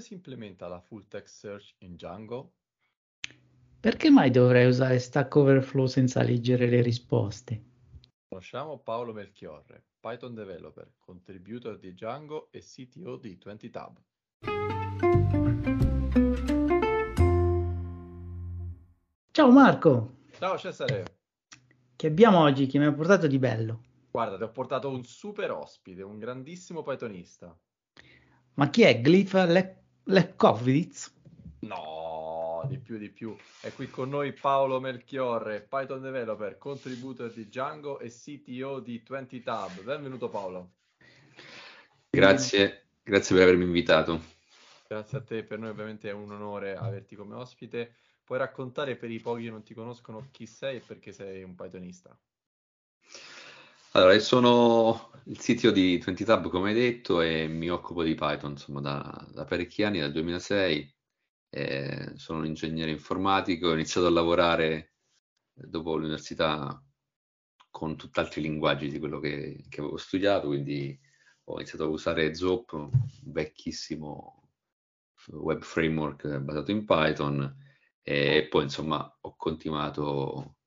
come si implementa la full text search in Django? Perché mai dovrei usare Stack Overflow senza leggere le risposte? Conosciamo Paolo Melchiorre, Python developer, contributor di Django e CTO di 20Tab. Ciao Marco, Ciao Cesare, che abbiamo oggi che mi ha portato di bello? guarda, ti ho portato un super ospite, un grandissimo Pythonista. Ma chi è Glyph Le- Lepkovitz? No, di più, di più. È qui con noi Paolo Melchiorre, Python developer, contributor di Django e CTO di 20Tab. Benvenuto Paolo. Grazie, grazie per avermi invitato. Grazie a te, per noi ovviamente è un onore averti come ospite. Puoi raccontare per i pochi che non ti conoscono chi sei e perché sei un Pythonista? Allora, sono il CTO di 20Tab, come hai detto, e mi occupo di Python, insomma, da, da parecchi anni, dal 2006. Eh, sono un ingegnere informatico, ho iniziato a lavorare dopo l'università con tutt'altri linguaggi di quello che, che avevo studiato, quindi ho iniziato a usare Zop, un vecchissimo web framework basato in Python, e poi insomma ho continuato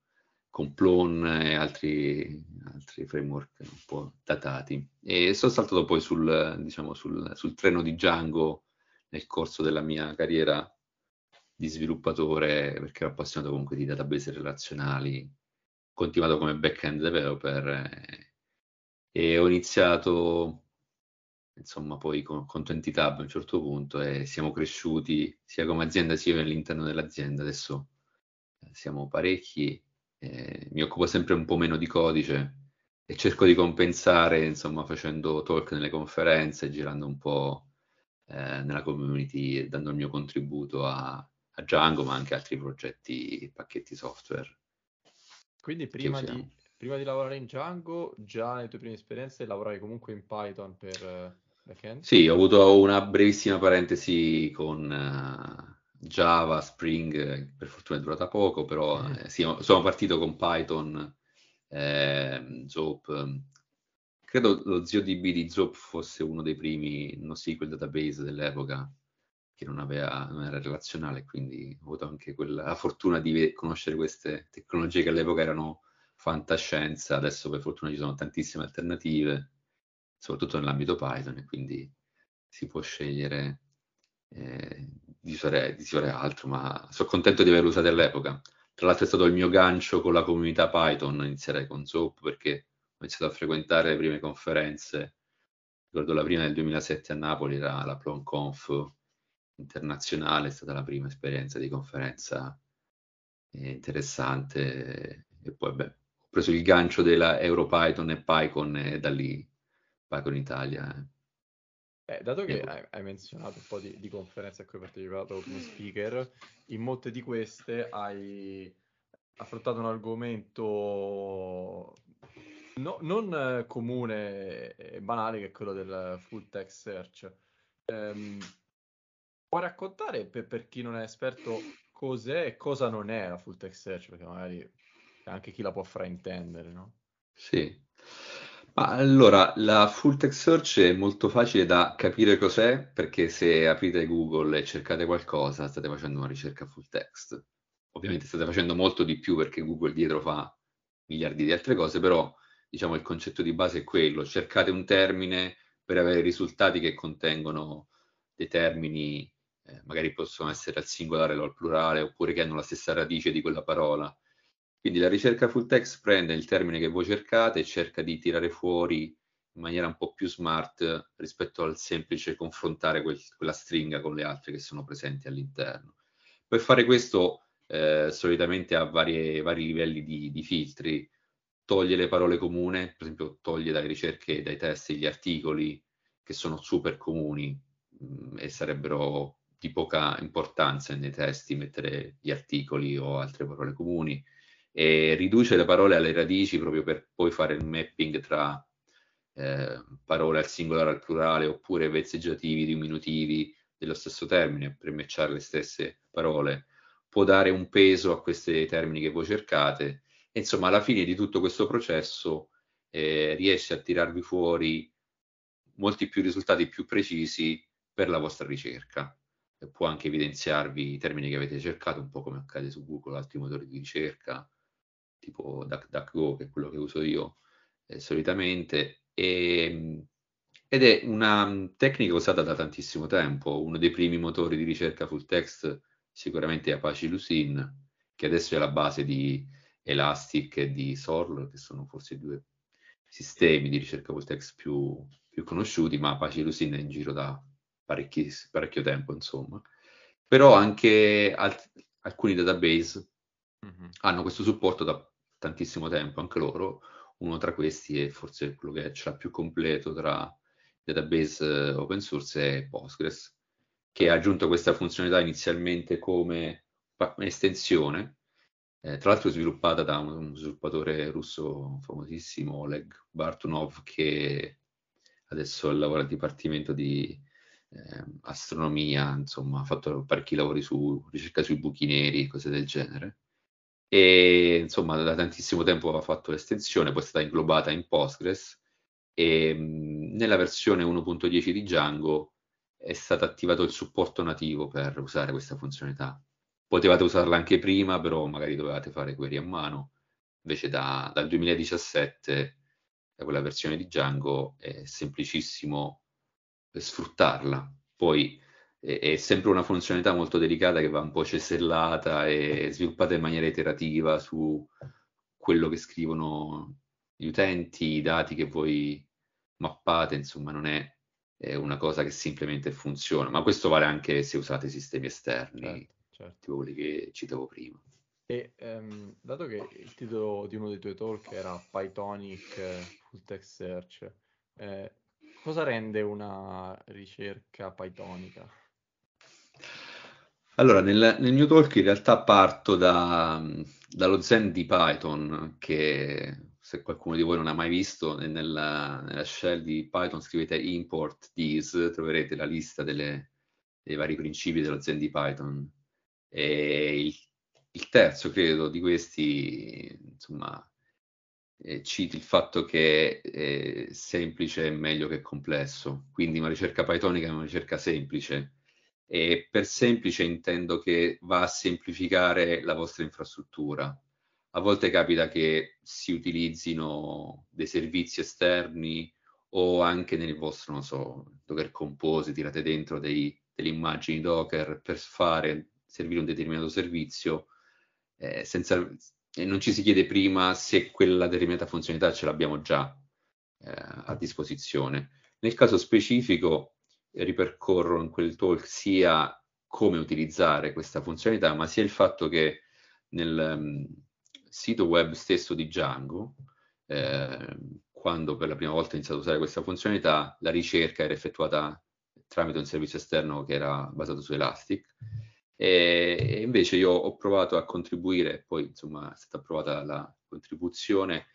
con Plon e altri, altri framework un po' datati. E sono saltato poi sul, diciamo, sul, sul treno di Django nel corso della mia carriera di sviluppatore, perché ero appassionato comunque di database relazionali, ho continuato come back-end developer eh, e ho iniziato insomma poi con, con 20Tab a un certo punto e siamo cresciuti sia come azienda sia all'interno dell'azienda. Adesso eh, siamo parecchi, eh, mi occupo sempre un po' meno di codice e cerco di compensare insomma facendo talk nelle conferenze, girando un po' eh, nella community e dando il mio contributo a, a Django ma anche altri progetti, pacchetti software. Quindi prima di, prima di lavorare in Django, già nelle tue prime esperienze lavoravi comunque in Python per uh, backend? Sì, ho avuto una brevissima parentesi con uh, Java, Spring, per fortuna è durata poco, però eh, sì, sono partito con Python, eh, Zope. Credo lo zio DB di Zope fosse uno dei primi NoSQL database dell'epoca che non, aveva, non era relazionale, quindi ho avuto anche quella, la fortuna di conoscere queste tecnologie che all'epoca erano fantascienza, adesso per fortuna ci sono tantissime alternative, soprattutto nell'ambito Python, e quindi si può scegliere eh, di, usare, di usare altro, ma sono contento di averlo usato all'epoca. Tra l'altro è stato il mio gancio con la comunità Python, iniziare con Zoop perché ho iniziato a frequentare le prime conferenze, ricordo la prima nel 2007 a Napoli, era la PlonConf internazionale, è stata la prima esperienza di conferenza eh, interessante e poi beh, ho preso il gancio della EuroPython e PyCon e da lì PyCon Italia. Eh. Eh, dato che hai, hai, menzionato un po' di, di, conferenze a cui hai partecipato come speaker, in molte di queste hai affrontato un argomento no, non comune e banale che è quello del full text search. Um, puoi raccontare per, per, chi non è esperto cos'è e cosa non è la full text search? Perché magari anche chi la può fraintendere, no? Sì. Allora, la full text search è molto facile da capire cos'è, perché se aprite Google e cercate qualcosa, state facendo una ricerca full text. Ovviamente state facendo molto di più perché Google dietro fa miliardi di altre cose, però diciamo il concetto di base è quello, cercate un termine per avere risultati che contengono dei termini, eh, magari possono essere al singolare o al plurale, oppure che hanno la stessa radice di quella parola quindi la ricerca full text prende il termine che voi cercate e cerca di tirare fuori in maniera un po' più smart rispetto al semplice confrontare quel, quella stringa con le altre che sono presenti all'interno. Per fare questo eh, solitamente ha vari livelli di, di, filtri, toglie le parole comuni, per esempio toglie dalle ricerche, dai testi gli articoli che sono super comuni mh, mm, e sarebbero di poca importanza nei testi mettere gli articoli o altre parole comuni e riduce le parole alle radici proprio per poi fare il mapping tra eh, parole al singolare al plurale oppure vezzeggiativi, diminutivi dello stesso termine per matchare le stesse parole. Può dare un peso a questi termini che voi cercate e insomma alla fine di tutto questo processo eh, riesce a tirarvi fuori molti più risultati più precisi per la vostra ricerca. può anche evidenziarvi i termini che avete cercato, un po' come accade su Google, altri motori di ricerca, tipo DuckDuckGo, che è quello che uso io eh, solitamente, e, ed è una tecnica usata da tantissimo tempo. Uno dei primi motori di ricerca full text sicuramente è Apache Lucene, che adesso è la base di Elastic e di Sorl, che sono forse i due sistemi di ricerca full text più, più conosciuti, ma Apache Lucene è in giro da parecchio tempo, insomma. Però anche alt- alcuni database mm-hmm. hanno questo supporto da tantissimo tempo, anche loro. Uno tra questi è forse quello che ce l'ha più completo tra database eh, open source è Postgres, che ha aggiunto questa funzionalità inizialmente come estensione, eh, tra l'altro sviluppata da un, sviluppatore russo famosissimo, Oleg Bartunov, che adesso lavora al dipartimento di eh, astronomia, insomma, ha fatto parecchi lavori su ricerca sui buchi neri, cose del genere. E insomma, da tantissimo tempo aveva fatto l'estensione, poi è stata inglobata in Postgres e nella versione 1.10 di Django è stato attivato il supporto nativo per usare questa funzionalità. Potevate usarla anche prima, però magari dovevate fare query a mano. Invece da, dal 2017, da quella versione di Django, è semplicissimo sfruttarla. Poi è, è, sempre una funzionalità molto delicata che va un po' cesellata e sviluppata in maniera iterativa su quello che scrivono gli utenti, i dati che voi mappate, insomma, non è, è una cosa che simplemente funziona, ma questo vale anche se usate sistemi esterni, certo, certo. tipo quelli che citavo prima. E um, dato che il titolo di uno dei tuoi talk era Pythonic Full Text Search, eh, cosa rende una ricerca pythonica? Allora, nel, nel, mio talk in realtà parto da, dallo Zen di Python, che se qualcuno di voi non ha mai visto, nella, nella shell di Python scrivete import this, troverete la lista delle, dei vari principi dello Zen di Python. E il, il terzo, credo, di questi, insomma, eh, citi il fatto che eh, semplice è meglio che complesso, quindi una ricerca pythonica è una ricerca semplice e per semplice intendo che va a semplificare la vostra infrastruttura. A volte capita che si utilizzino dei servizi esterni o anche nel vostro, non so, Docker Compose, tirate dentro dei, delle immagini Docker per fare servire un determinato servizio eh, senza, e non ci si chiede prima se quella determinata funzionalità ce l'abbiamo già eh, a disposizione. Nel caso specifico ripercorro in quel talk sia come utilizzare questa funzionalità, ma sia il fatto che nel um, sito web stesso di Django, eh, quando per la prima volta ho iniziato a usare questa funzionalità, la ricerca era effettuata tramite un servizio esterno che era basato su Elastic. E, invece io ho provato a contribuire, poi insomma è stata approvata la contribuzione,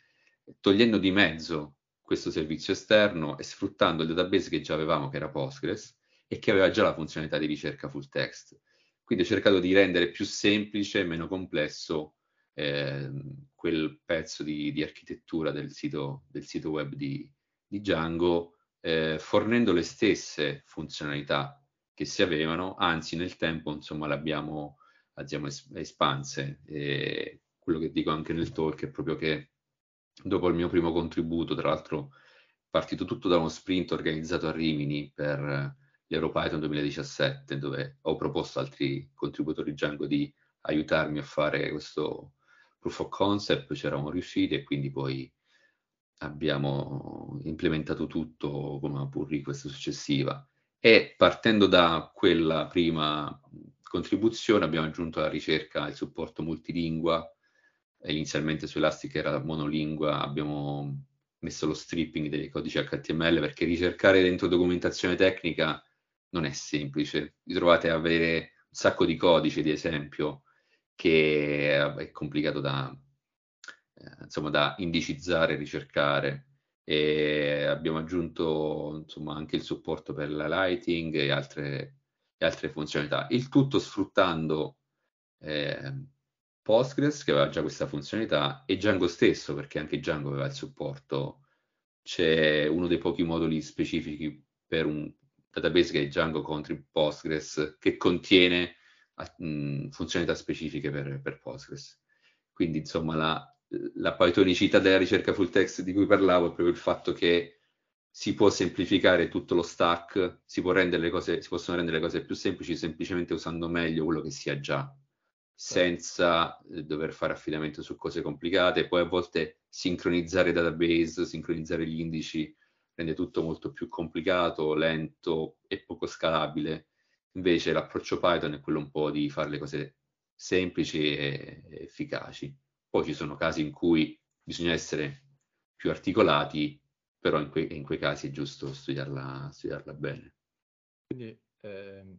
togliendo di mezzo questo servizio esterno e sfruttando il database che già avevamo, che era Postgres, e che aveva già la funzionalità di ricerca full text. Quindi ho cercato di rendere più semplice e meno complesso eh, quel pezzo di, di architettura del sito, del sito, web di, di Django, eh, fornendo le stesse funzionalità che si avevano, anzi nel tempo insomma l'abbiamo abbiamo espanse. E quello che dico anche nel talk è proprio che dopo il mio primo contributo, tra l'altro partito tutto da uno sprint organizzato a Rimini per l'EuroPython 2017, dove ho proposto altri contributori Django di aiutarmi a fare questo proof of concept, c'eravamo riusciti e quindi poi abbiamo implementato tutto come una pull request successiva. E partendo da quella prima contribuzione abbiamo aggiunto alla ricerca il supporto multilingua, inizialmente su Elastic era monolingua, abbiamo messo lo stripping dei codici HTML perché ricercare dentro documentazione tecnica non è semplice, vi trovate a avere un sacco di codici, di esempio, che è complicato da, eh, insomma, da indicizzare, ricercare e abbiamo aggiunto insomma, anche il supporto per la lighting e altre, e altre funzionalità. Il tutto sfruttando eh, Postgres che aveva già questa funzionalità e Django stesso perché anche Django aveva il supporto. C'è uno dei pochi moduli specifici per un, database che è Django Contrib Postgres, che contiene mh, funzionalità specifiche per, per, Postgres. Quindi, insomma, la, la pythonicità della ricerca full text di cui parlavo è proprio il fatto che si può semplificare tutto lo stack, si, cose, si possono rendere le cose più semplici semplicemente usando meglio quello che si ha già senza eh, dover fare affidamento su cose complicate, poi a volte sincronizzare database, sincronizzare gli indici rende tutto molto più complicato, lento e poco scalabile. Invece l'approccio Python è quello un po' di fare le cose semplici e efficaci. Poi ci sono casi in cui bisogna essere più articolati, però in, que- in quei casi è giusto studiarla, studiarla bene. Quindi ehm,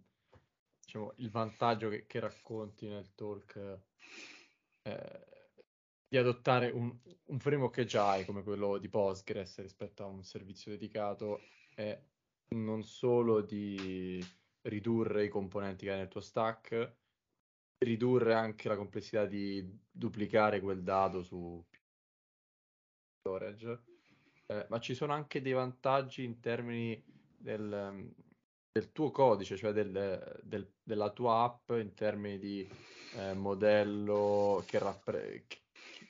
diciamo, il vantaggio che, che, racconti nel talk eh, di adottare un, un, framework che già hai come quello di Postgres rispetto a un servizio dedicato è non solo di ridurre i componenti che hai nel tuo stack, ridurre anche la complessità di duplicare quel dato su storage, eh, ma ci sono anche dei vantaggi in termini del, del tuo codice, cioè del, del, della tua app in termini di eh, modello che, rappre-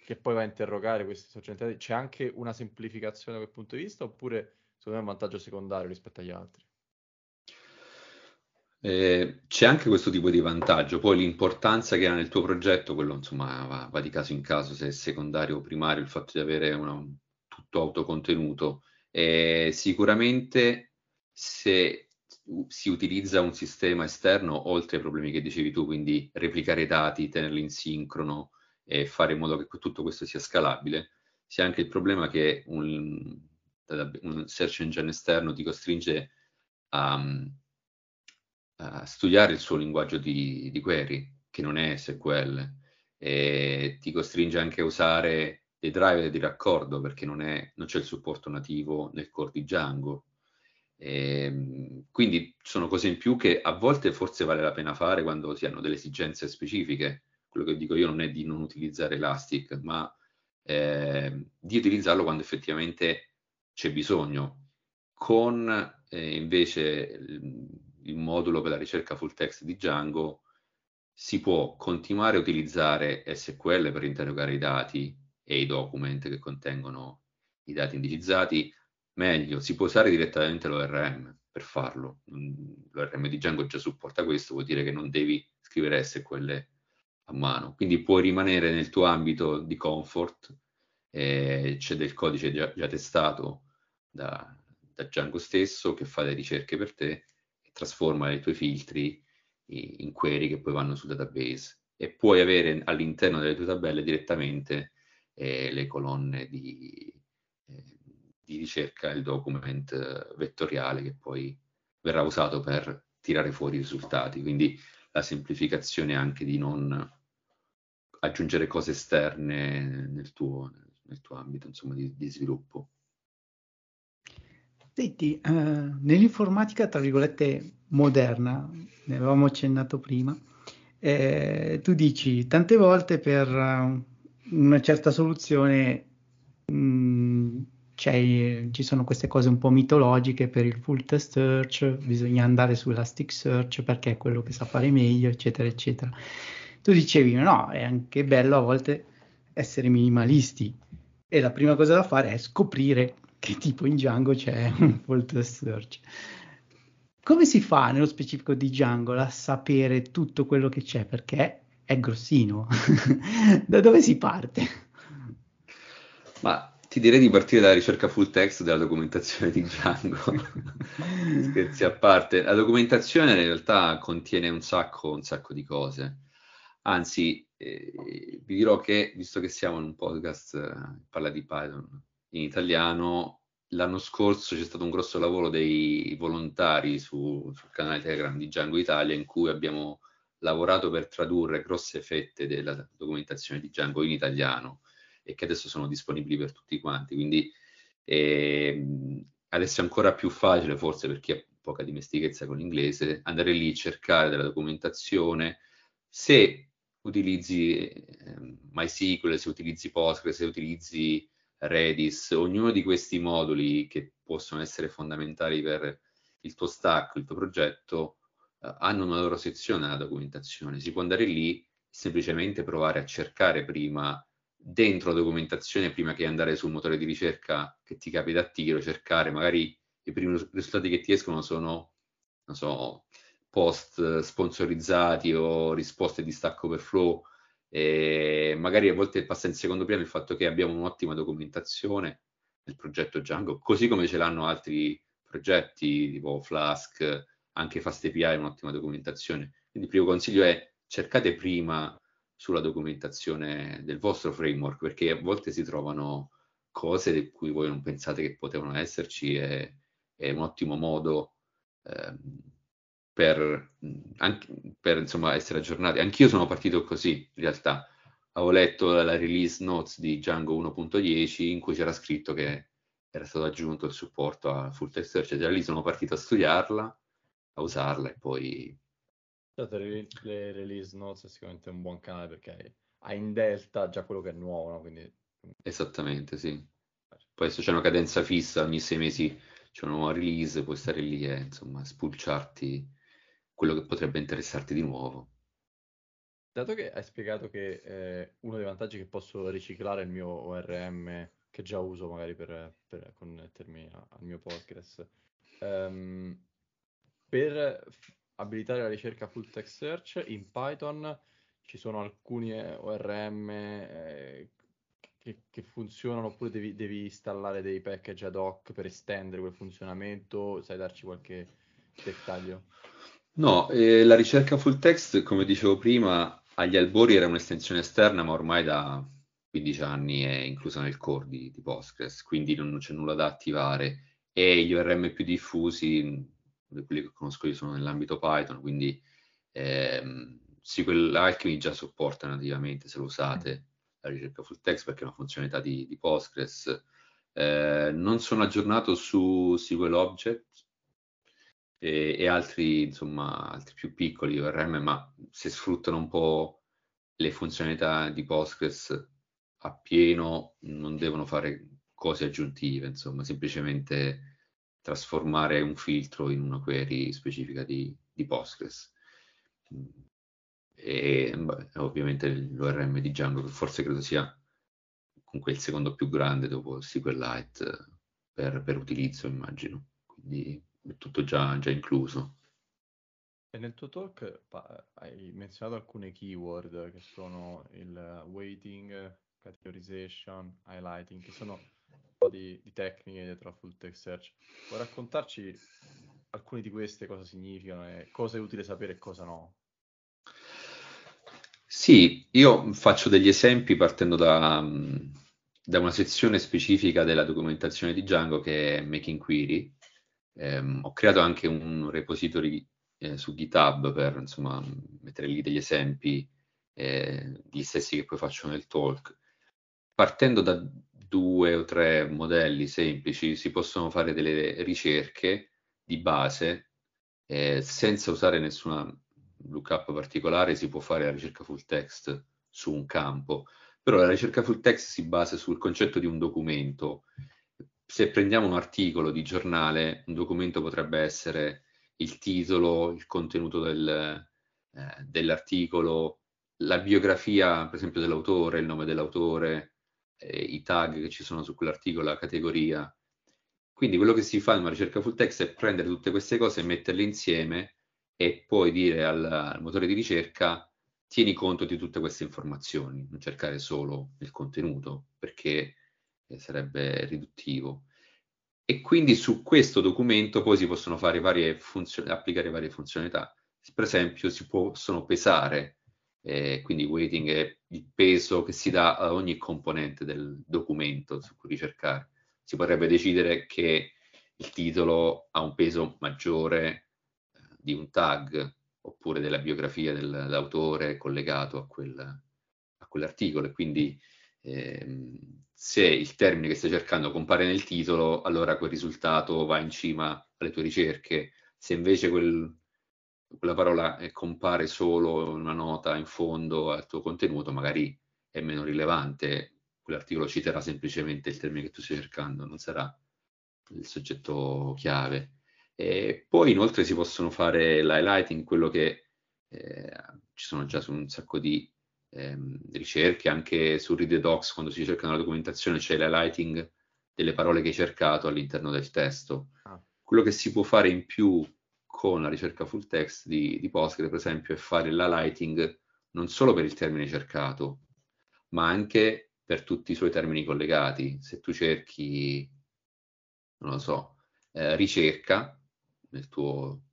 che, poi va a interrogare questi sorgenti. C'è anche una semplificazione da quel punto di vista oppure secondo me è un vantaggio secondario rispetto agli altri? Eh, c'è anche questo tipo di vantaggio, poi l'importanza che ha nel tuo progetto, quello insomma va, va, di caso in caso, se è secondario o primario, il fatto di avere una, tutto autocontenuto. Eh, sicuramente se si utilizza un sistema esterno oltre ai problemi che dicevi tu, quindi replicare i dati, tenerli in sincrono e fare in modo che tutto questo sia scalabile. C'è anche il problema che un, un search engine esterno ti costringe a, a studiare il suo linguaggio di, di, query, che non è SQL, e ti costringe anche a usare dei driver di raccordo perché non, è, non c'è il supporto nativo nel core di Django e, ehm, quindi sono cose in più che a volte forse vale la pena fare quando si hanno delle esigenze specifiche. Quello che dico io non è di non utilizzare Elastic, ma eh, di utilizzarlo quando effettivamente c'è bisogno. Con eh, invece il, il modulo per la ricerca full text di Django si può continuare a utilizzare SQL per interrogare i dati e i document che contengono i dati indicizzati, Meglio, si può usare direttamente l'ORM per farlo. L'ORM di Django già supporta questo, vuol dire che non devi scrivere SQL a mano. Quindi puoi rimanere nel tuo ambito di comfort, eh, c'è del codice già, già testato da, da, Django stesso che fa le ricerche per te e trasforma i tuoi filtri in query che poi vanno sul database e puoi avere all'interno delle tue tabelle direttamente eh, le colonne di, eh, di ricerca il document eh, vettoriale che poi verrà usato per tirare fuori i risultati. Quindi la semplificazione anche di non aggiungere cose esterne nel tuo, nel tuo ambito insomma, di, di sviluppo. Senti, uh, nell'informatica, tra virgolette, moderna, ne avevamo accennato prima, eh, tu dici tante volte per uh, una certa soluzione mh, mm, ci sono queste cose un po' mitologiche per il full test search, bisogna andare su Elasticsearch perché è quello che sa fare meglio, eccetera, eccetera. Tu dicevi, no, è anche bello a volte essere minimalisti e la prima cosa da fare è scoprire che tipo in Django c'è un full test search. Come si fa nello specifico di Django a sapere tutto quello che c'è? Perché è grossino. da dove si parte? Ma ti direi di partire dalla ricerca full text della documentazione di Django. Scherzi a parte, la documentazione in realtà contiene un sacco, un sacco di cose. Anzi, eh, vi dirò che, visto che siamo in un podcast eh, parla di Python in italiano, l'anno scorso c'è stato un grosso lavoro dei volontari su, sul canale Telegram di Django Italia in cui abbiamo lavorato per tradurre grosse fette della documentazione di Django in italiano e che adesso sono disponibili per tutti quanti. Quindi eh, adesso è ancora più facile, forse per chi ha poca dimestichezza con l'inglese, andare lì, cercare della documentazione. Se utilizzi eh, MySQL, se utilizzi Postgres, se utilizzi Redis, ognuno di questi moduli che possono essere fondamentali per il tuo stack, il tuo progetto eh, hanno una loro sezione nella documentazione. Si può andare lì semplicemente provare a cercare prima dentro la documentazione, prima che andare sul motore di ricerca che ti capita a tiro, cercare magari i primi risultati che ti escono sono, non so, post sponsorizzati o risposte di Stack Overflow e magari a volte passa in secondo piano il fatto che abbiamo un'ottima documentazione del progetto Django, così come ce l'hanno altri progetti tipo Flask, anche FastAPI è un'ottima documentazione. Quindi il primo consiglio è cercate prima sulla documentazione del vostro framework, perché a volte si trovano cose di cui voi non pensate che potevano esserci e è un ottimo modo eh, per, anche, per insomma, essere aggiornati. Anch'io sono partito così, in realtà. Avevo letto la release notes di Django 1.10 in cui c'era scritto che era stato aggiunto il supporto a full text search, e da lì sono partito a studiarla, a usarla e poi Certo, le release notes è sicuramente un buon canale perché ha in delta già quello che è nuovo, no? Quindi... Esattamente, sì. Poi se c'è una cadenza fissa, ogni sei mesi c'è una nuova release, puoi stare lì e insomma spulciarti quello che potrebbe interessarti di nuovo. Dato che hai spiegato che eh, uno dei vantaggi è che posso riciclare il mio ORM che già uso magari per, per connettermi al mio Postgres, um, per abilitare la ricerca full text search, in Python ci sono alcuni eh, ORM eh, che, che, funzionano oppure devi, devi, installare dei package ad hoc per estendere quel funzionamento? Sai darci qualche dettaglio? No, eh, la ricerca full text, come dicevo prima, agli albori era un'estensione esterna, ma ormai da 15 anni è inclusa nel core di, di Postgres, quindi non c'è nulla da attivare. E gli ORM più diffusi quelli che conosco io sono nell'ambito Python, quindi ehm, SQL Alchemy già supporta nativamente, se lo usate, la ricerca full text perché è una funzionalità di, di Postgres. Eh, non sono aggiornato su SQL Object e, e, altri, insomma, altri più piccoli ORM, ma se sfruttano un po' le funzionalità di Postgres a pieno non devono fare cose aggiuntive, insomma, semplicemente trasformare un filtro in una query specifica di, di Postgres. E beh, ovviamente l'ORM di Django, che forse credo sia comunque il secondo più grande dopo SQLite per, per utilizzo, immagino. Quindi è tutto già, già incluso. E nel tuo talk pa- hai menzionato alcune keyword che sono il weighting, categorization, highlighting, che sono po' di, di tecniche dietro a full text search. Puoi raccontarci alcune di queste cosa significano e cosa è utile sapere e cosa no? Sì, io faccio degli esempi partendo da, da una sezione specifica della documentazione di Django che è Making Query. Eh, ho creato anche un repository eh, su GitHub per insomma, mettere lì degli esempi, eh, gli stessi che poi faccio nel talk. Partendo da, due o tre modelli semplici si possono fare delle ricerche di base eh, senza usare nessuna lookup particolare, si può fare la ricerca full text su un campo, però la ricerca full text si basa sul concetto di un documento. Se prendiamo un articolo di giornale, un documento potrebbe essere il titolo, il contenuto del, eh, dell'articolo, la biografia, per esempio, dell'autore, il nome dell'autore, eh, i tag che ci sono su quell'articolo, la categoria. Quindi quello che si fa in una ricerca full text è prendere tutte queste cose e metterle insieme e poi dire al, al motore di ricerca tieni conto di tutte queste informazioni, non cercare solo il contenuto perché eh, sarebbe riduttivo. E quindi su questo documento poi si possono fare varie funzioni, applicare varie funzionalità. Per esempio si possono pesare eh, quindi weighting è il peso che si dà a ogni componente del documento su cui ricercare. Si potrebbe decidere che il titolo ha un peso maggiore eh, di un tag oppure della biografia dell'autore collegato a, quel, a quell'articolo e quindi ehm, se il termine che stai cercando compare nel titolo, allora quel risultato va in cima alle tue ricerche. Se invece quel, quella parola eh, compare solo in una nota in fondo al tuo contenuto, magari è meno rilevante, quell'articolo citerà semplicemente il termine che tu stai cercando, non sarà il soggetto chiave. E poi inoltre si possono fare l'highlighting, quello che eh, ci sono già su un sacco di ehm, ricerche, anche su Read the Docs, quando si cerca la documentazione c'è l'highlighting delle parole che hai cercato all'interno del testo. Ah. Quello che si può fare in più con la ricerca full text di, di Postgre, per esempio, è fare l'highlighting non solo per il termine cercato, ma anche per tutti i suoi termini collegati. Se tu cerchi, non lo so, eh, ricerca nel tuo,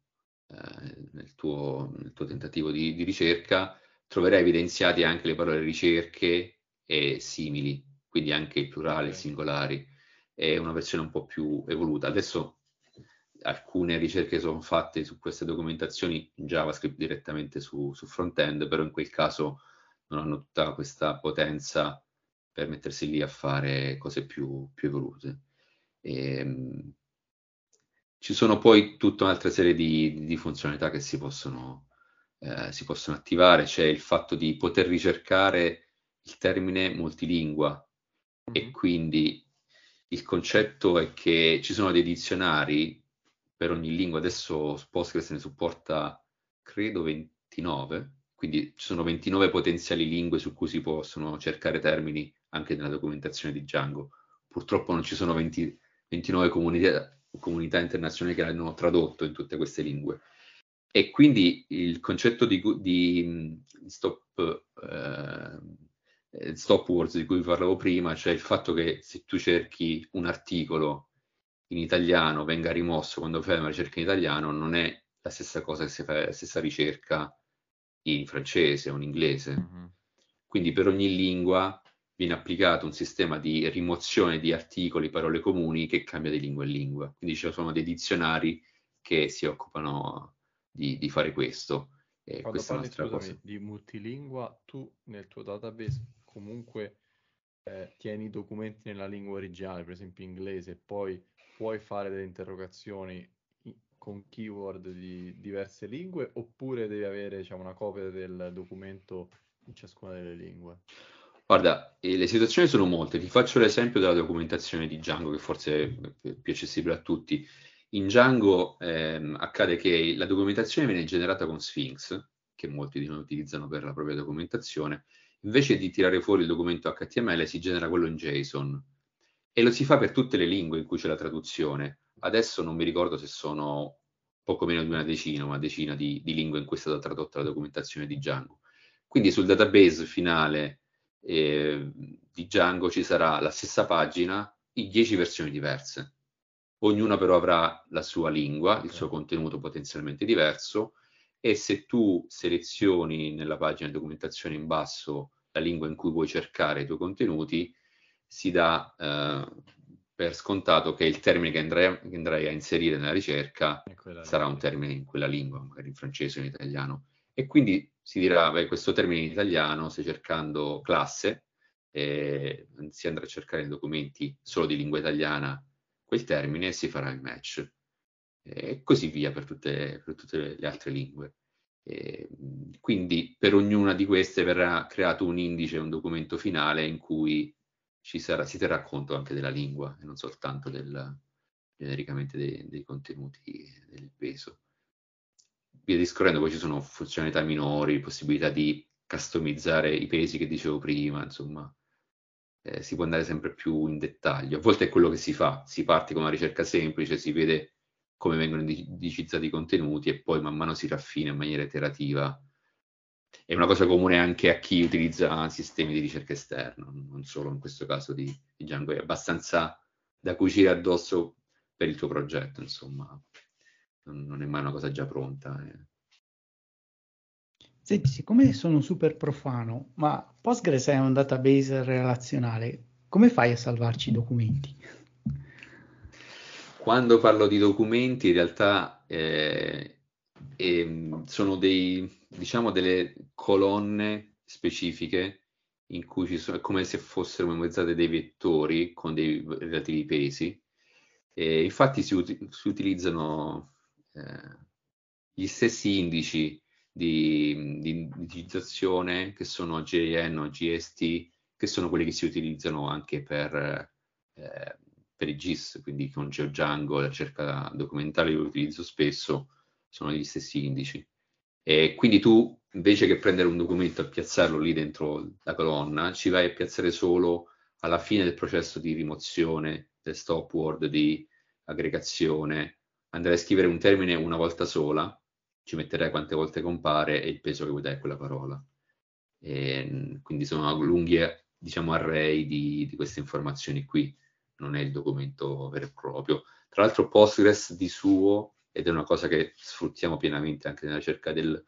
eh, nel, tuo, nel tuo, tentativo di, di, ricerca, troverai evidenziati anche le parole ricerche e simili, quindi anche il plurale, i singolari. È una versione un po' più evoluta. Adesso alcune ricerche sono fatte su queste documentazioni in JavaScript direttamente su, su front-end, però in quel caso non hanno tutta questa potenza per mettersi lì a fare cose più, più evolute. E, ehm, ci sono poi tutta un'altra serie di, di funzionalità che si possono, eh, si possono, attivare, c'è il fatto di poter ricercare il termine multilingua mm-hmm. e quindi il concetto è che ci sono dei dizionari per ogni lingua, adesso Postgres ne supporta credo 29, quindi ci sono 29 potenziali lingue su cui si possono cercare termini anche nella documentazione di Django. Purtroppo non ci sono 20, 29 comunità, comunità internazionali che l'hanno tradotto in tutte queste lingue. E quindi il concetto di, di stop, eh, stop words di cui parlavo prima, cioè il fatto che se tu cerchi un articolo in italiano venga rimosso quando fai una ricerca in italiano, non è la stessa cosa che se fai la stessa ricerca in francese o in inglese. Mm-hmm. Quindi per ogni lingua viene applicato un sistema di rimozione di articoli, parole comuni che cambia di lingua in lingua. Quindi ci sono dei dizionari che si occupano di, di fare questo. E Quando parli, scusami, cosa. di multilingua, tu nel tuo database comunque eh, tieni i documenti nella lingua originale, per esempio inglese, poi puoi fare delle interrogazioni con keyword di diverse lingue oppure devi avere diciamo, una copia del documento in ciascuna delle lingue? Guarda, eh, le situazioni sono molte. Ti faccio l'esempio della documentazione di Django, che forse è più accessibile a tutti. In Django ehm, accade che la documentazione viene generata con Sphinx, che molti di noi utilizzano per la propria documentazione. Invece di tirare fuori il documento HTML, si genera quello in JSON. E lo si fa per tutte le lingue in cui c'è la traduzione adesso non mi ricordo se sono poco meno di una decina, una decina di, di lingue in cui è stata tradotta la documentazione di Django. Quindi sul database finale eh, di Django ci sarà la stessa pagina in 10 versioni diverse. Ognuna però avrà la sua lingua, il suo contenuto potenzialmente diverso e se tu selezioni nella pagina di documentazione in basso la lingua in cui vuoi cercare i tuoi contenuti, si dà eh, per scontato che il termine che andrei, che andrei a inserire nella ricerca sarà un termine in quella lingua, magari in francese o in italiano. E quindi si dirà, beh, questo termine in italiano, stai cercando classe, eh, si andrà a cercare in documenti solo di lingua italiana quel termine e si farà il match. E così via per tutte, per tutte le altre lingue. E quindi per ognuna di queste verrà creato un indice, un documento finale in cui sarà, si terrà conto anche della lingua e non soltanto del, genericamente dei, dei contenuti del peso. Via discorrendo, poi ci sono funzionalità minori, possibilità di customizzare i pesi che dicevo prima, insomma, eh, si può andare sempre più in dettaglio. A volte è quello che si fa, si parte con una ricerca semplice, si vede come vengono indicizzati i contenuti e poi man mano si raffina in maniera iterativa è una cosa comune anche a chi utilizza sistemi di ricerca esterno, non solo in questo caso di, di Django, è abbastanza da cucire addosso per il tuo progetto, insomma, non, non è mai una cosa già pronta. Eh. Senti, siccome sono super profano, ma Postgres è un database relazionale, come fai a salvarci i documenti? Quando parlo di documenti, in realtà eh, eh, sono dei, diciamo delle colonne specifiche in cui ci sono, è come se fossero memorizzate dei vettori con dei relativi pesi. E infatti si, ut- si utilizzano eh, gli stessi indici di, di indicizzazione che sono JN o GST, che sono quelli che si utilizzano anche per, eh, per i GIS, quindi con GeoDjango, la ricerca documentale che utilizzo spesso, sono gli stessi indici. E quindi tu, invece che prendere un documento e piazzarlo lì dentro la colonna, ci vai a piazzare solo alla fine del processo di rimozione, del stop word, di aggregazione, andrai a scrivere un termine una volta sola, ci metterai quante volte compare e il peso che vuoi dare a quella parola. E, quindi sono lunghi diciamo, array di, di, queste informazioni qui, non è il documento vero e proprio. Tra l'altro Postgres di suo, ed è una cosa che sfruttiamo pienamente anche nella ricerca del,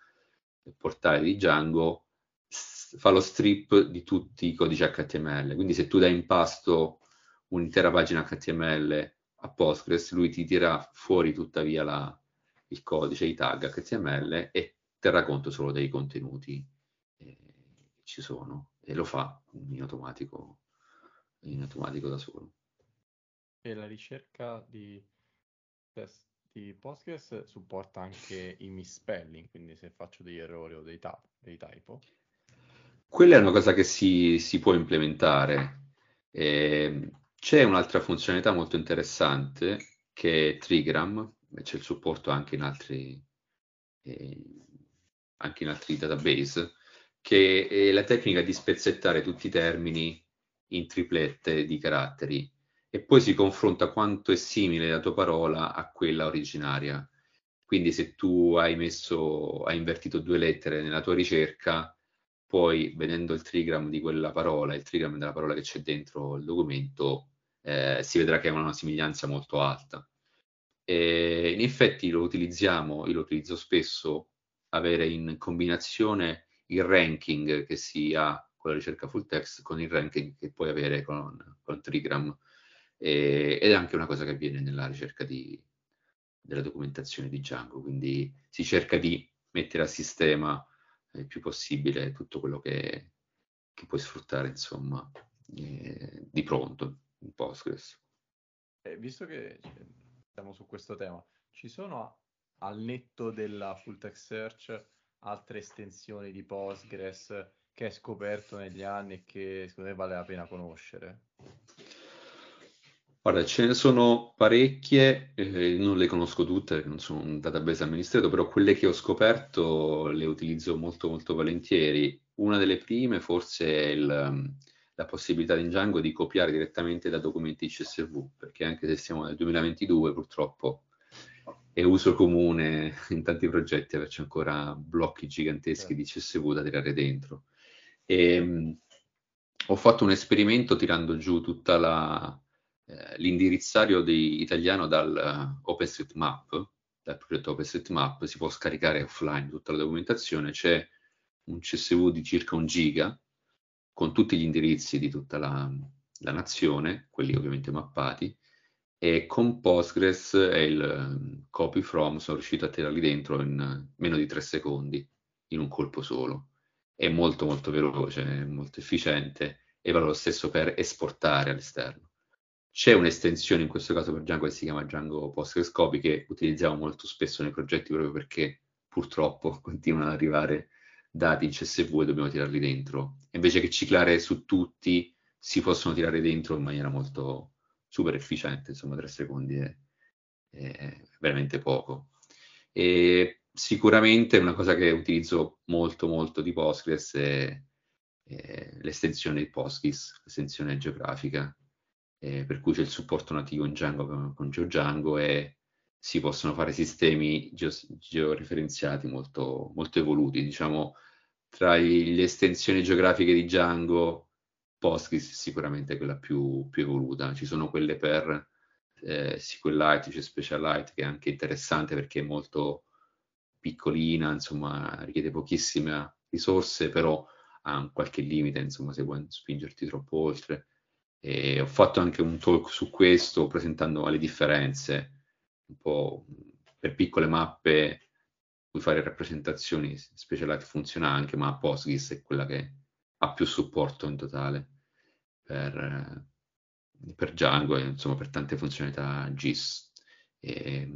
portale di Django, fa lo strip di tutti i codici HTML. Quindi se tu dai in pasto un'intera pagina HTML a Postgres, lui ti tira fuori tuttavia la, il codice, i tag HTML e terrà conto solo dei contenuti eh, che ci sono e lo fa in automatico, in automatico da solo. E la ricerca di test di Postgres supporta anche i misspelling, quindi se faccio degli errori o dei, ta- dei typo? Quella è una cosa che si, si può implementare. Eh, c'è un'altra funzionalità molto interessante che è Trigram, c'è il supporto anche in altri, eh, anche in altri database, che è la tecnica di spezzettare tutti i termini in triplette di caratteri e poi si confronta quanto è simile la tua parola a quella originaria. Quindi se tu hai messo, hai invertito due lettere nella tua ricerca, poi vedendo il trigram di quella parola, il trigram della parola che c'è dentro il documento, eh, si vedrà che è una somiglianza molto alta. E in effetti lo utilizziamo, io lo utilizzo spesso, avere in combinazione il ranking che si ha con la ricerca full text con il ranking che puoi avere con, con Trigram. E, ed è anche una cosa che avviene nella ricerca di, della documentazione di Django, quindi si cerca di mettere a sistema il più possibile tutto quello che, che puoi sfruttare, insomma, eh, di pronto in Postgres. Eh, visto che siamo su questo tema, ci sono al netto della full text search altre estensioni di Postgres che hai scoperto negli anni e che secondo me vale la pena conoscere? Guarda, ce ne sono parecchie, eh, non le conosco tutte non sono un database amministrato, però quelle che ho scoperto le utilizzo molto molto volentieri. Una delle prime forse è il, la possibilità in Django di copiare direttamente da documenti CSV, perché anche se siamo nel 2022 purtroppo è uso comune in tanti progetti averci ancora blocchi giganteschi di CSV da tirare dentro. E, ehm, ho fatto un esperimento tirando giù tutta la eh, l'indirizzario di, italiano dal uh, OpenStreetMap, dal progetto OpenStreetMap, si può scaricare offline tutta la documentazione, c'è un CSV di circa un giga con tutti gli indirizzi di tutta la, la nazione, quelli ovviamente mappati, e con Postgres e il um, copy from sono riuscito a tirarli dentro in meno di tre secondi, in un colpo solo. È molto molto veloce, molto efficiente e vale lo stesso per esportare all'esterno. C'è un'estensione in questo caso per Django che si chiama Django Postgres Copy che utilizziamo molto spesso nei progetti proprio perché purtroppo continuano ad arrivare dati in CSV e dobbiamo tirarli dentro. Invece che ciclare su tutti, si possono tirare dentro in maniera molto super efficiente, insomma tre secondi è, è veramente poco. E sicuramente una cosa che utilizzo molto molto di Postgres è, è l'estensione di Postgres, l'estensione geografica eh, per cui c'è il supporto nativo in Django con, GeoDjango e si possono fare sistemi geo, georeferenziati molto, molto evoluti. Diciamo, tra le estensioni geografiche di Django, Postgres è sicuramente quella più, più evoluta. Ci sono quelle per eh, SQLite, c'è Specialite, che è anche interessante perché è molto piccolina, insomma, richiede pochissime risorse, però ha qualche limite, insomma, se vuoi spingerti troppo oltre. E ho fatto anche un talk su questo presentando le differenze, un po' per piccole mappe puoi fare rappresentazioni, Specialized funziona anche, ma Postgres è quella che ha più supporto in totale per, per Django e insomma per tante funzionalità GIS. E,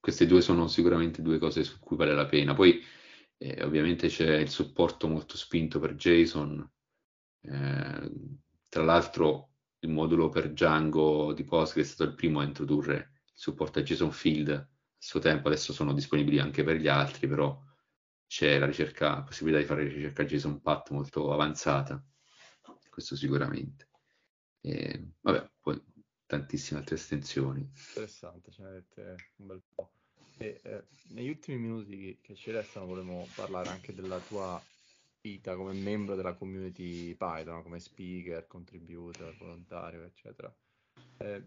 queste due sono sicuramente due cose su cui vale la pena. Poi eh, ovviamente c'è il supporto molto spinto per JSON. Eh, tra l'altro il modulo per Django di Postgres è stato il primo a introdurre il supporto a JSON Field a suo tempo, adesso sono disponibili anche per gli altri, però c'è la ricerca, la possibilità di fare ricerca JSON Path molto avanzata, questo sicuramente. E, vabbè, poi tantissime altre estensioni. Interessante, ce ne avete un bel po'. E, eh, negli ultimi minuti che ci restano vorremmo parlare anche della tua vita come membro della community Python, come speaker, contributor, volontario, eccetera. Eh,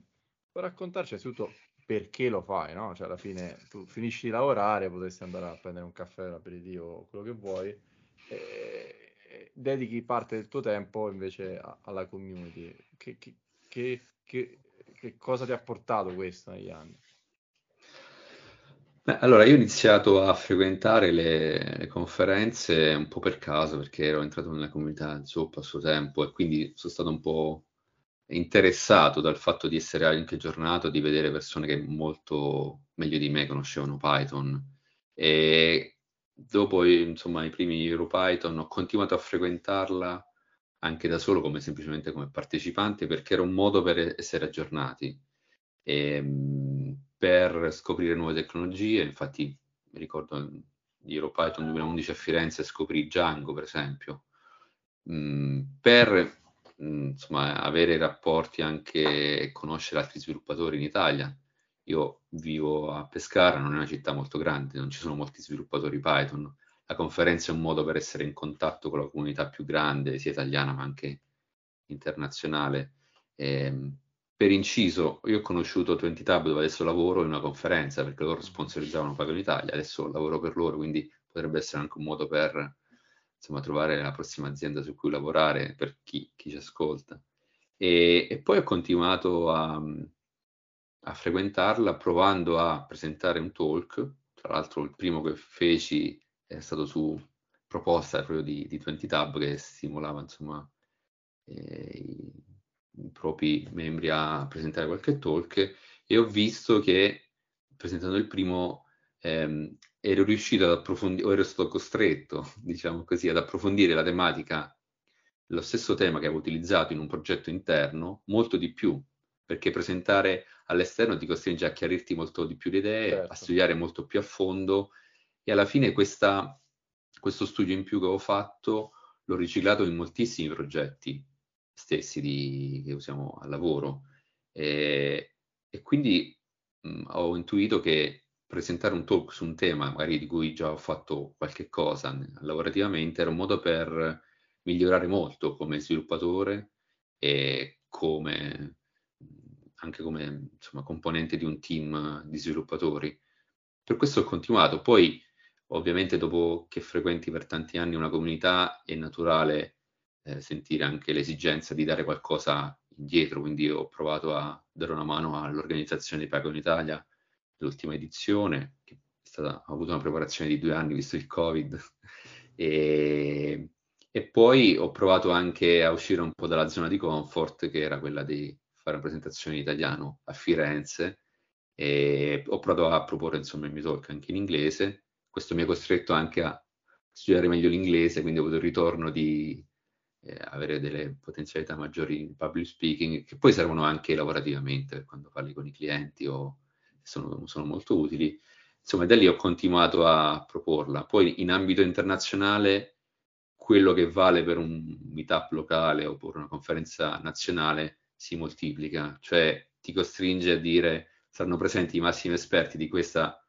puoi raccontarci innanzitutto perché lo fai, no? Cioè alla fine tu finisci di lavorare, potresti andare a prendere un caffè, un aperitivo, quello che vuoi, e dedichi parte del tuo tempo invece a, alla community. Che, che, che, che, cosa ti ha portato questo negli anni? Allora, io ho iniziato a frequentare le, le, conferenze un po' per caso, perché ero entrato nella comunità Zoppo a suo tempo e quindi sono stato un po' interessato dal fatto di essere anche aggiornato, di vedere persone che molto meglio di me conoscevano Python. E dopo, insomma, i primi EuroPython ho continuato a frequentarla anche da solo, come semplicemente come partecipante, perché era un modo per essere aggiornati. E, ehm, per scoprire nuove tecnologie, infatti mi ricordo di EuroPython 2011 a Firenze scoprì Django per esempio, mm, per mm, insomma, avere rapporti anche e conoscere altri sviluppatori in Italia. Io vivo a Pescara, non è una città molto grande, non ci sono molti sviluppatori Python. La conferenza è un modo per essere in contatto con la comunità più grande, sia italiana ma anche internazionale. E, ehm, per inciso, io ho conosciuto 20Tab dove adesso lavoro in una conferenza perché loro sponsorizzavano Pago in Italia, adesso lavoro per loro, quindi potrebbe essere anche un modo per insomma, trovare la prossima azienda su cui lavorare per chi, chi ci ascolta. E, e, poi ho continuato a, a, frequentarla provando a presentare un talk, tra l'altro il primo che feci è stato su proposta proprio di, di 20Tab che stimolava insomma eh, propri membri a presentare qualche talk e ho visto che presentando il primo ehm, ero riuscito ad approfondire, o ero stato costretto, diciamo così, ad approfondire la tematica, lo stesso tema che avevo utilizzato in un progetto interno, molto di più, perché presentare all'esterno ti costringe a chiarirti molto di più le idee, certo. a studiare molto più a fondo e alla fine questa, questo studio in più che ho fatto l'ho riciclato in moltissimi progetti stessi di, che usiamo al lavoro. E, e quindi mh, ho intuito che presentare un talk su un tema, magari di cui già ho fatto qualche cosa lavorativamente, era un modo per migliorare molto come sviluppatore e come, anche come insomma, componente di un team di sviluppatori. Per questo ho continuato. Poi, ovviamente, dopo che frequenti per tanti anni una comunità, è naturale eh, sentire anche l'esigenza di dare qualcosa indietro, quindi ho provato a dare una mano all'organizzazione di Pago in Italia, l'ultima edizione, che stata, ha avuto una preparazione di due anni visto il Covid, e, e, poi ho provato anche a uscire un po' dalla zona di comfort, che era quella di fare una presentazione in italiano a Firenze, e ho provato a proporre insomma il mio talk anche in inglese, questo mi ha costretto anche a studiare meglio l'inglese, quindi ho avuto il ritorno di eh, avere delle potenzialità maggiori in public speaking, che poi servono anche lavorativamente quando parli con i clienti o sono, sono molto utili. Insomma, da lì ho continuato a proporla. Poi in ambito internazionale, quello che vale per un meetup locale o per una conferenza nazionale si moltiplica, cioè ti costringe a dire saranno presenti i massimi esperti di, questa,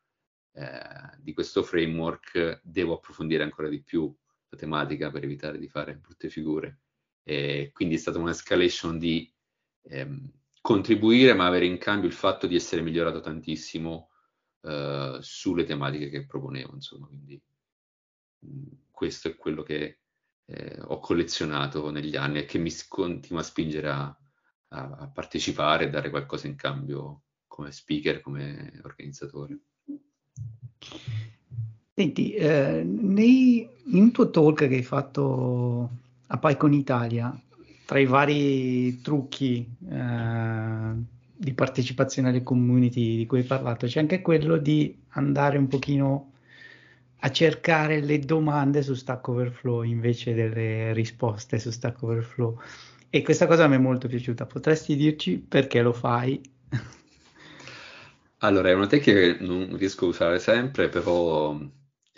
eh, di questo framework, devo approfondire ancora di più tematica per evitare di fare brutte figure. E quindi è stata un'escalation di ehm, contribuire, ma avere in cambio il fatto di essere migliorato tantissimo eh, sulle tematiche che proponevo. Insomma, quindi mh, mm, questo è quello che eh, ho collezionato negli anni e che mi continua a spingere a, a, a partecipare e dare qualcosa in cambio come speaker, come organizzatore. Senti, eh, nei, in un tuo talk che hai fatto a PyCon Italia, tra i vari trucchi eh, di partecipazione alle community di cui hai parlato, c'è anche quello di andare un pochino a cercare le domande su Stack Overflow invece delle risposte su Stack Overflow. E questa cosa mi è molto piaciuta. Potresti dirci perché lo fai? Allora, è una tecnica che non riesco a usare sempre, però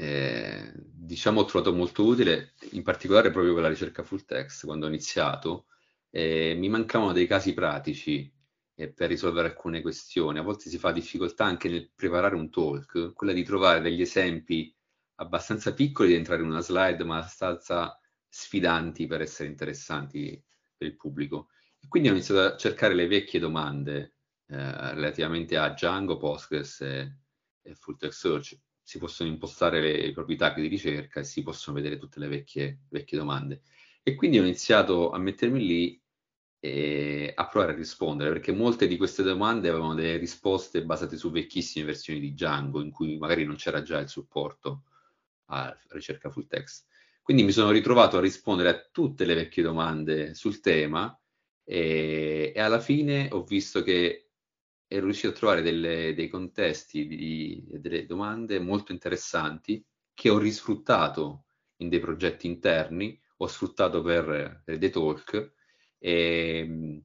eh, diciamo ho trovato molto utile, in particolare proprio per la ricerca full text, quando ho iniziato, eh, mi mancavano dei casi pratici eh, per risolvere alcune questioni. A volte si fa difficoltà anche nel preparare un talk, quella di trovare degli esempi abbastanza piccoli di entrare in una slide, ma abbastanza sfidanti per essere interessanti per il pubblico. E quindi ho iniziato a cercare le vecchie domande eh, relativamente a Django, Postgres e, e Full Text Search. Si possono impostare le proprietà di ricerca e si possono vedere tutte le vecchie, vecchie domande. E quindi ho iniziato a mettermi lì e a provare a rispondere, perché molte di queste domande avevano delle risposte basate su vecchissime versioni di Django, in cui magari non c'era già il supporto a ricerca full text. Quindi mi sono ritrovato a rispondere a tutte le vecchie domande sul tema e, e alla fine ho visto che ero riuscito a trovare delle, dei contesti e delle domande molto interessanti che ho risfruttato in dei progetti interni, ho sfruttato per, per dei talk e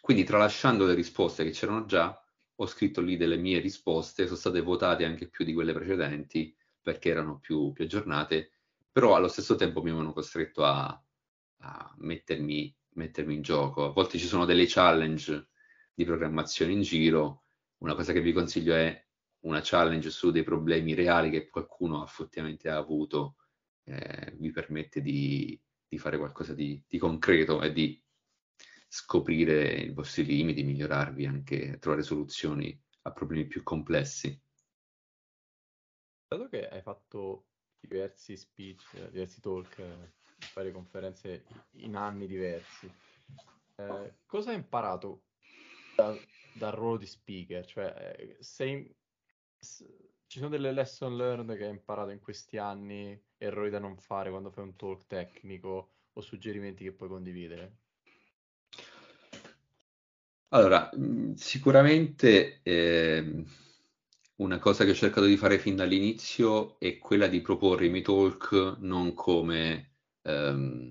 quindi tralasciando le risposte che c'erano già, ho scritto lì delle mie risposte, sono state votate anche più di quelle precedenti perché erano più, più aggiornate, però allo stesso tempo mi avevano costretto a, a mettermi, mettermi, in gioco. A volte ci sono delle challenge di programmazione in giro, una cosa che vi consiglio è una challenge su dei problemi reali che qualcuno effettivamente ha avuto, eh, vi permette di, di, fare qualcosa di, di concreto e di scoprire i vostri limiti, migliorarvi anche, trovare soluzioni a problemi più complessi. Dato che hai fatto diversi speech, diversi talk, varie conferenze in anni diversi, eh, cosa hai imparato da, dal ruolo di speaker? Cioè, eh, sei, ci sono delle lesson learned che hai imparato in questi anni, errori da non fare quando fai un talk tecnico o suggerimenti che puoi condividere? Allora, sicuramente eh, una cosa che ho cercato di fare fin dall'inizio è quella di proporre i miei talk non come ehm,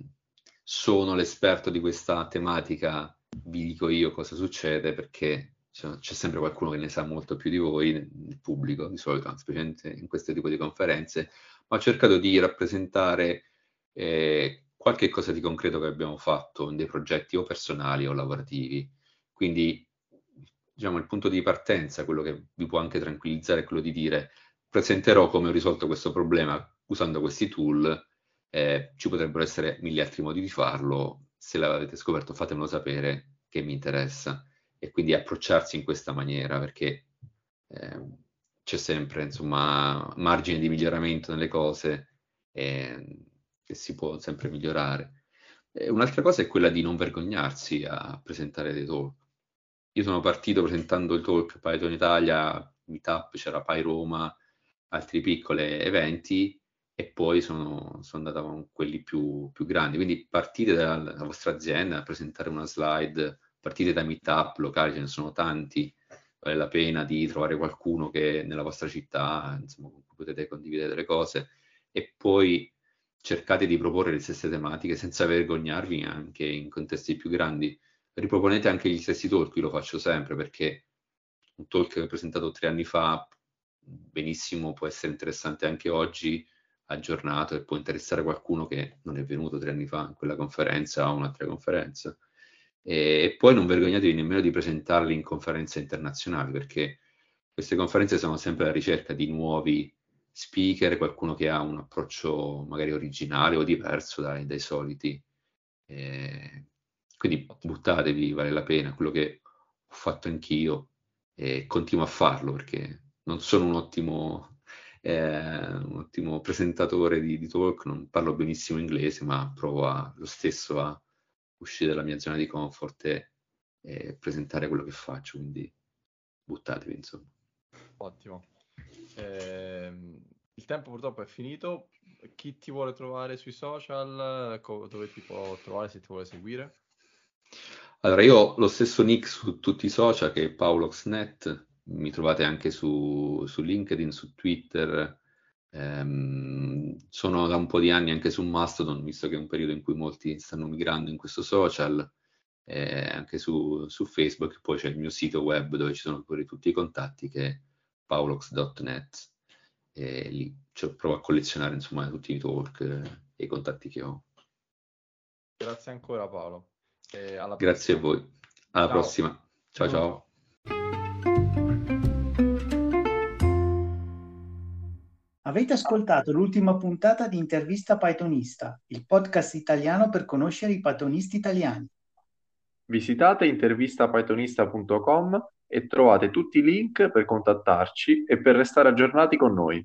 sono l'esperto di questa tematica, vi dico io cosa succede, perché c'è, sempre qualcuno che ne sa molto più di voi nel pubblico, di solito, specialmente in questo tipo di conferenze, ma ho cercato di rappresentare eh, qualche cosa di concreto che abbiamo fatto in dei progetti o personali o lavorativi. Quindi diciamo, il punto di partenza, quello che vi può anche tranquillizzare, è quello di dire presenterò come ho risolto questo problema usando questi tool, eh, ci potrebbero essere mille altri modi di farlo, se l'avete scoperto fatemelo sapere che mi interessa e quindi approcciarsi in questa maniera perché eh, c'è sempre insomma margine di miglioramento nelle cose e, che si può sempre migliorare. E un'altra cosa è quella di non vergognarsi a presentare dei talk io sono partito presentando il talk Python Italia, Meetup, c'era Py Roma, altri piccoli eventi e poi sono, sono andato con quelli più, più grandi. Quindi partite dalla, vostra azienda, presentare una slide, partite da Meetup locali, ce ne sono tanti, vale la pena di trovare qualcuno che nella vostra città, insomma, con cui potete condividere delle cose e poi cercate di proporre le stesse tematiche senza vergognarvi anche in contesti più grandi riproponete anche gli stessi talk, io lo faccio sempre perché un talk che ho presentato tre anni fa benissimo può essere interessante anche oggi, aggiornato e può interessare qualcuno che non è venuto tre anni fa in quella conferenza o un'altra conferenza. E, poi non vergognatevi nemmeno di presentarli in conferenze internazionali perché queste conferenze sono sempre alla ricerca di nuovi speaker, qualcuno che ha un approccio magari originale o diverso dai, dai soliti. E quindi buttatevi, vale la pena, quello che ho fatto anch'io e continuo a farlo perché non sono un ottimo, un ottimo presentatore di, di, talk, non parlo benissimo inglese, ma provo a, lo stesso a uscire dalla mia zona di comfort e, e presentare quello che faccio, quindi buttatevi insomma. Ottimo. Eh, il tempo purtroppo è finito. Chi ti vuole trovare sui social, dove ti può trovare se ti vuole seguire? Allora, io ho lo stesso nick su tutti i social che è pauloxnet, mi trovate anche su, su LinkedIn, su Twitter, ehm, sono da un po' di anni anche su Mastodon, visto che è un periodo in cui molti stanno migrando in questo social, eh, anche su, su, Facebook, poi c'è il mio sito web dove ci sono pure tutti i contatti che è paulox.net e lì cioè, provo a collezionare insomma tutti i talk eh, e i contatti che ho. Grazie ancora Paolo. Grazie a voi. Alla ciao. prossima. ciao. ciao. ciao. Avete ascoltato l'ultima puntata di Intervista Pythonista, il podcast italiano per conoscere i pythonisti italiani. Visitate intervistapythonista.com e trovate tutti i link per contattarci e per restare aggiornati con noi.